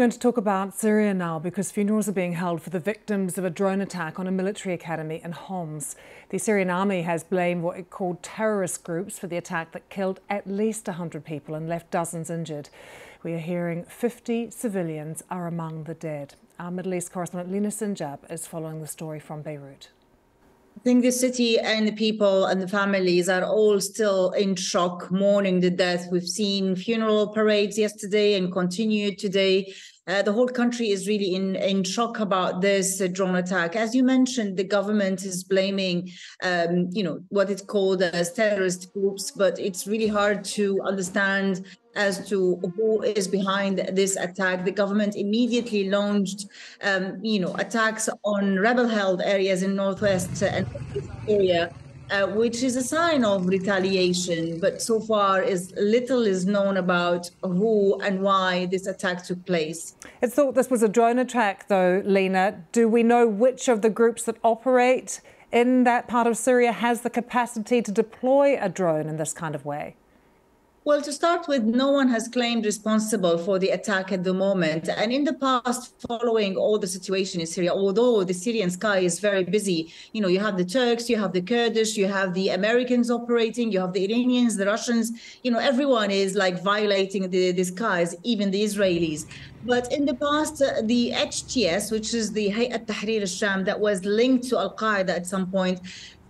We're going to talk about Syria now because funerals are being held for the victims of a drone attack on a military academy in Homs. The Syrian army has blamed what it called terrorist groups for the attack that killed at least 100 people and left dozens injured. We are hearing 50 civilians are among the dead. Our Middle East correspondent Lina Sinjab is following the story from Beirut. I think the city and the people and the families are all still in shock, mourning the death. We've seen funeral parades yesterday and continue today. Uh, the whole country is really in, in shock about this uh, drone attack. As you mentioned, the government is blaming, um, you know, what it's called as terrorist groups, but it's really hard to understand as to who is behind this attack. The government immediately launched, um, you know, attacks on rebel-held areas in northwest and area uh, which is a sign of retaliation. But so far, is little is known about who and why this attack took place. It's thought this was a drone attack, though, Lina. Do we know which of the groups that operate in that part of Syria has the capacity to deploy a drone in this kind of way? Well, to start with, no one has claimed responsible for the attack at the moment. And in the past, following all the situation in Syria, although the Syrian sky is very busy, you know, you have the Turks, you have the Kurdish, you have the Americans operating, you have the Iranians, the Russians, you know, everyone is like violating the, the skies, even the Israelis. But in the past, uh, the HTS, which is the Hayat Tahrir al-Sham that was linked to Al-Qaeda at some point,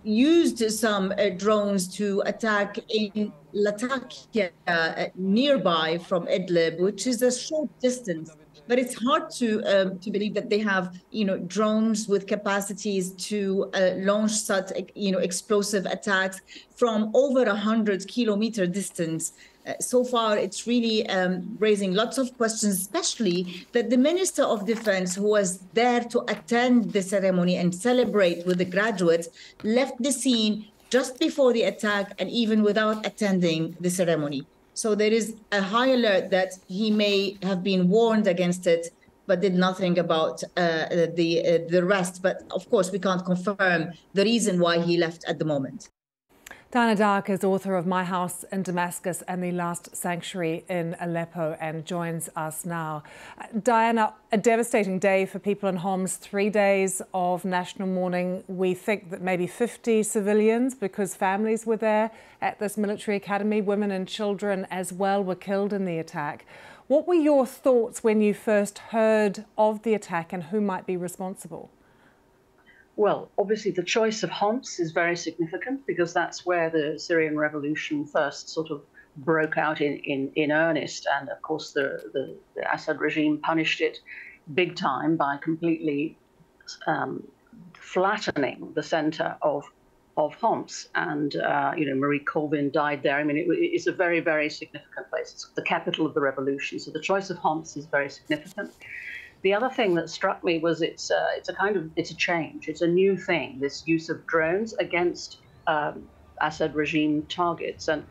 used some uh, drones to attack in Latakia uh, nearby from Idlib, which is a short distance. But it's hard to um, to believe that they have you know drones with capacities to uh, launch such you know explosive attacks from over a hundred kilometer distance. Uh, so far, it's really um, raising lots of questions, especially that the Minister of Defense, who was there to attend the ceremony and celebrate with the graduates, left the scene just before the attack and even without attending the ceremony. So there is a high alert that he may have been warned against it, but did nothing about uh, the uh, the rest. But of course, we can't confirm the reason why he left at the moment. Diana Darke is author of My House in Damascus and The Last Sanctuary in Aleppo and joins us now. Diana, a devastating day for people in Homs, three days of national mourning. We think that maybe 50 civilians, because families were there at this military academy, women and children as well, were killed in the attack. What were your thoughts when you first heard of the attack and who might be responsible? Well, obviously, the choice of Homs is very significant because that's where the Syrian revolution first sort of broke out in, in, in earnest. And of course, the, the, the Assad regime punished it big time by completely um, flattening the center of of Homs. And, uh, you know, Marie Colvin died there. I mean, it, it's a very, very significant place. It's the capital of the revolution. So the choice of Homs is very significant. The other thing that struck me was it's uh, it's a kind of it's a change. It's a new thing. This use of drones against um, Assad regime targets, and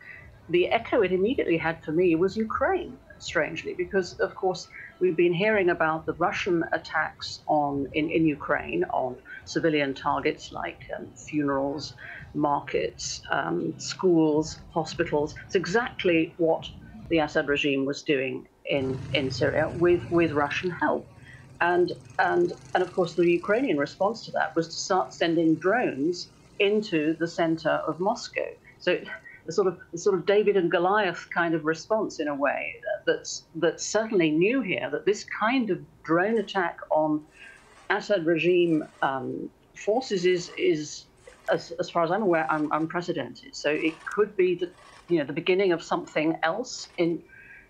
the echo it immediately had for me was Ukraine. Strangely, because of course we've been hearing about the Russian attacks on in, in Ukraine on civilian targets like um, funerals, markets, um, schools, hospitals. It's exactly what the Assad regime was doing in, in Syria with, with Russian help. And, and, and of course, the Ukrainian response to that was to start sending drones into the center of Moscow. So the sort of the sort of David and Goliath kind of response in a way that's that's certainly new here. That this kind of drone attack on Assad regime um, forces is is as, as far as I'm aware un, unprecedented. So it could be the you know the beginning of something else in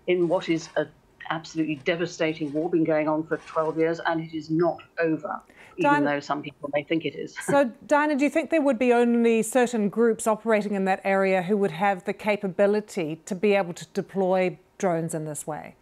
in what is a absolutely devastating war been going on for 12 years and it is not over even though some people may think it is. so, Diana, do you think there would be only certain groups operating in that area who would have the capability to be able to deploy drones in this way?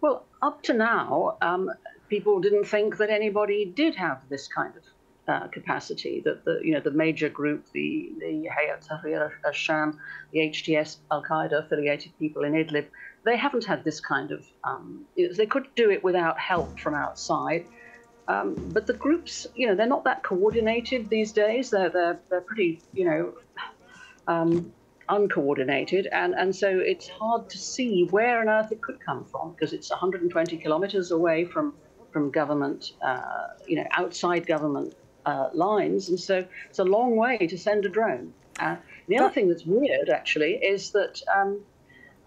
Well, up to now, um, people didn't think that anybody did have this kind of uh, capacity. That the you know the major group, the the Hayat Tahrir al-Sham, the HTS Al Qaeda affiliated people in Idlib, they haven't had this kind of. Um, they could do it without help from outside. Um, but the groups, you know, they're not that coordinated these days. They're they're, they're pretty, you know, um, uncoordinated, and, and so it's hard to see where on earth it could come from because it's 120 kilometers away from from government, uh, you know, outside government uh, lines, and so it's a long way to send a drone. Uh, the other thing that's weird, actually, is that um,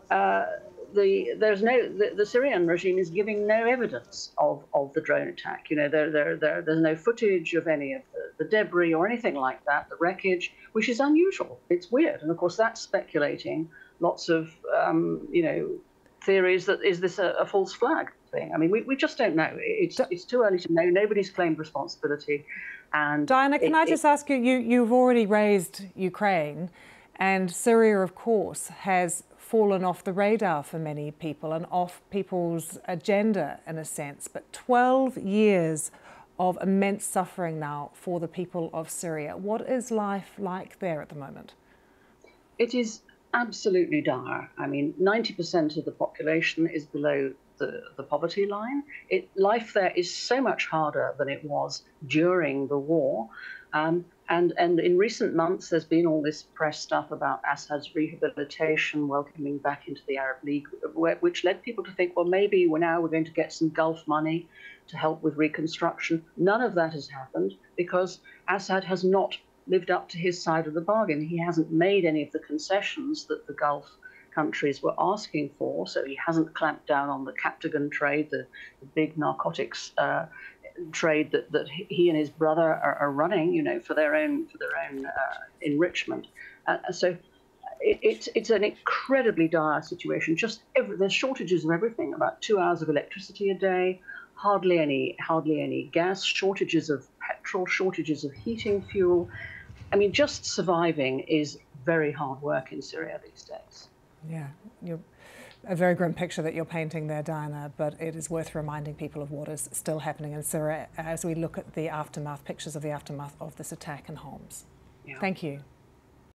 uh, the there's no the, the, Syrian regime is giving no evidence of, of the drone attack. You know, there, there, there there's no footage of any of the, the, debris or anything like that, the wreckage, which is unusual. It's weird, and of course that's speculating lots of um, you know theories that is this a, a, false flag thing. I mean, we, we just don't know. It's it's too early to know. Nobody's claimed responsibility. And Diana, can it, I just it, ask you, you? You've already raised Ukraine, and Syria, of course, has fallen off the radar for many people and off people's agenda in a sense. But 12 years of immense suffering now for the people of Syria. What is life like there at the moment? It is absolutely dire. I mean, 90% of the population is below the, the poverty line. It, life there is so much harder than it was during the war. Um, and, and in recent months, there's been all this press stuff about Assad's rehabilitation, welcoming back into the Arab League, which led people to think, well, maybe we're now we're going to get some Gulf money to help with reconstruction. None of that has happened because Assad has not lived up to his side of the bargain. He hasn't made any of the concessions that the Gulf countries were asking for. So he hasn't clamped down on the Captagon trade, the, the big narcotics uh, trade that, that he and his brother are, are, running, you know, for their own for their own uh, enrichment. Uh, so it, it's it's an incredibly dire situation. Just every, there's shortages of everything. About two hours of electricity a day, hardly any hardly any gas, shortages of petrol, shortages of heating fuel. I mean, just surviving is very hard work in Syria these days. Yeah, you're a very grim picture that you're painting there, Diana, but it is worth reminding people of what is still happening in Syria as we look at the aftermath, pictures of the aftermath of this attack in Homs. Yeah. Thank you.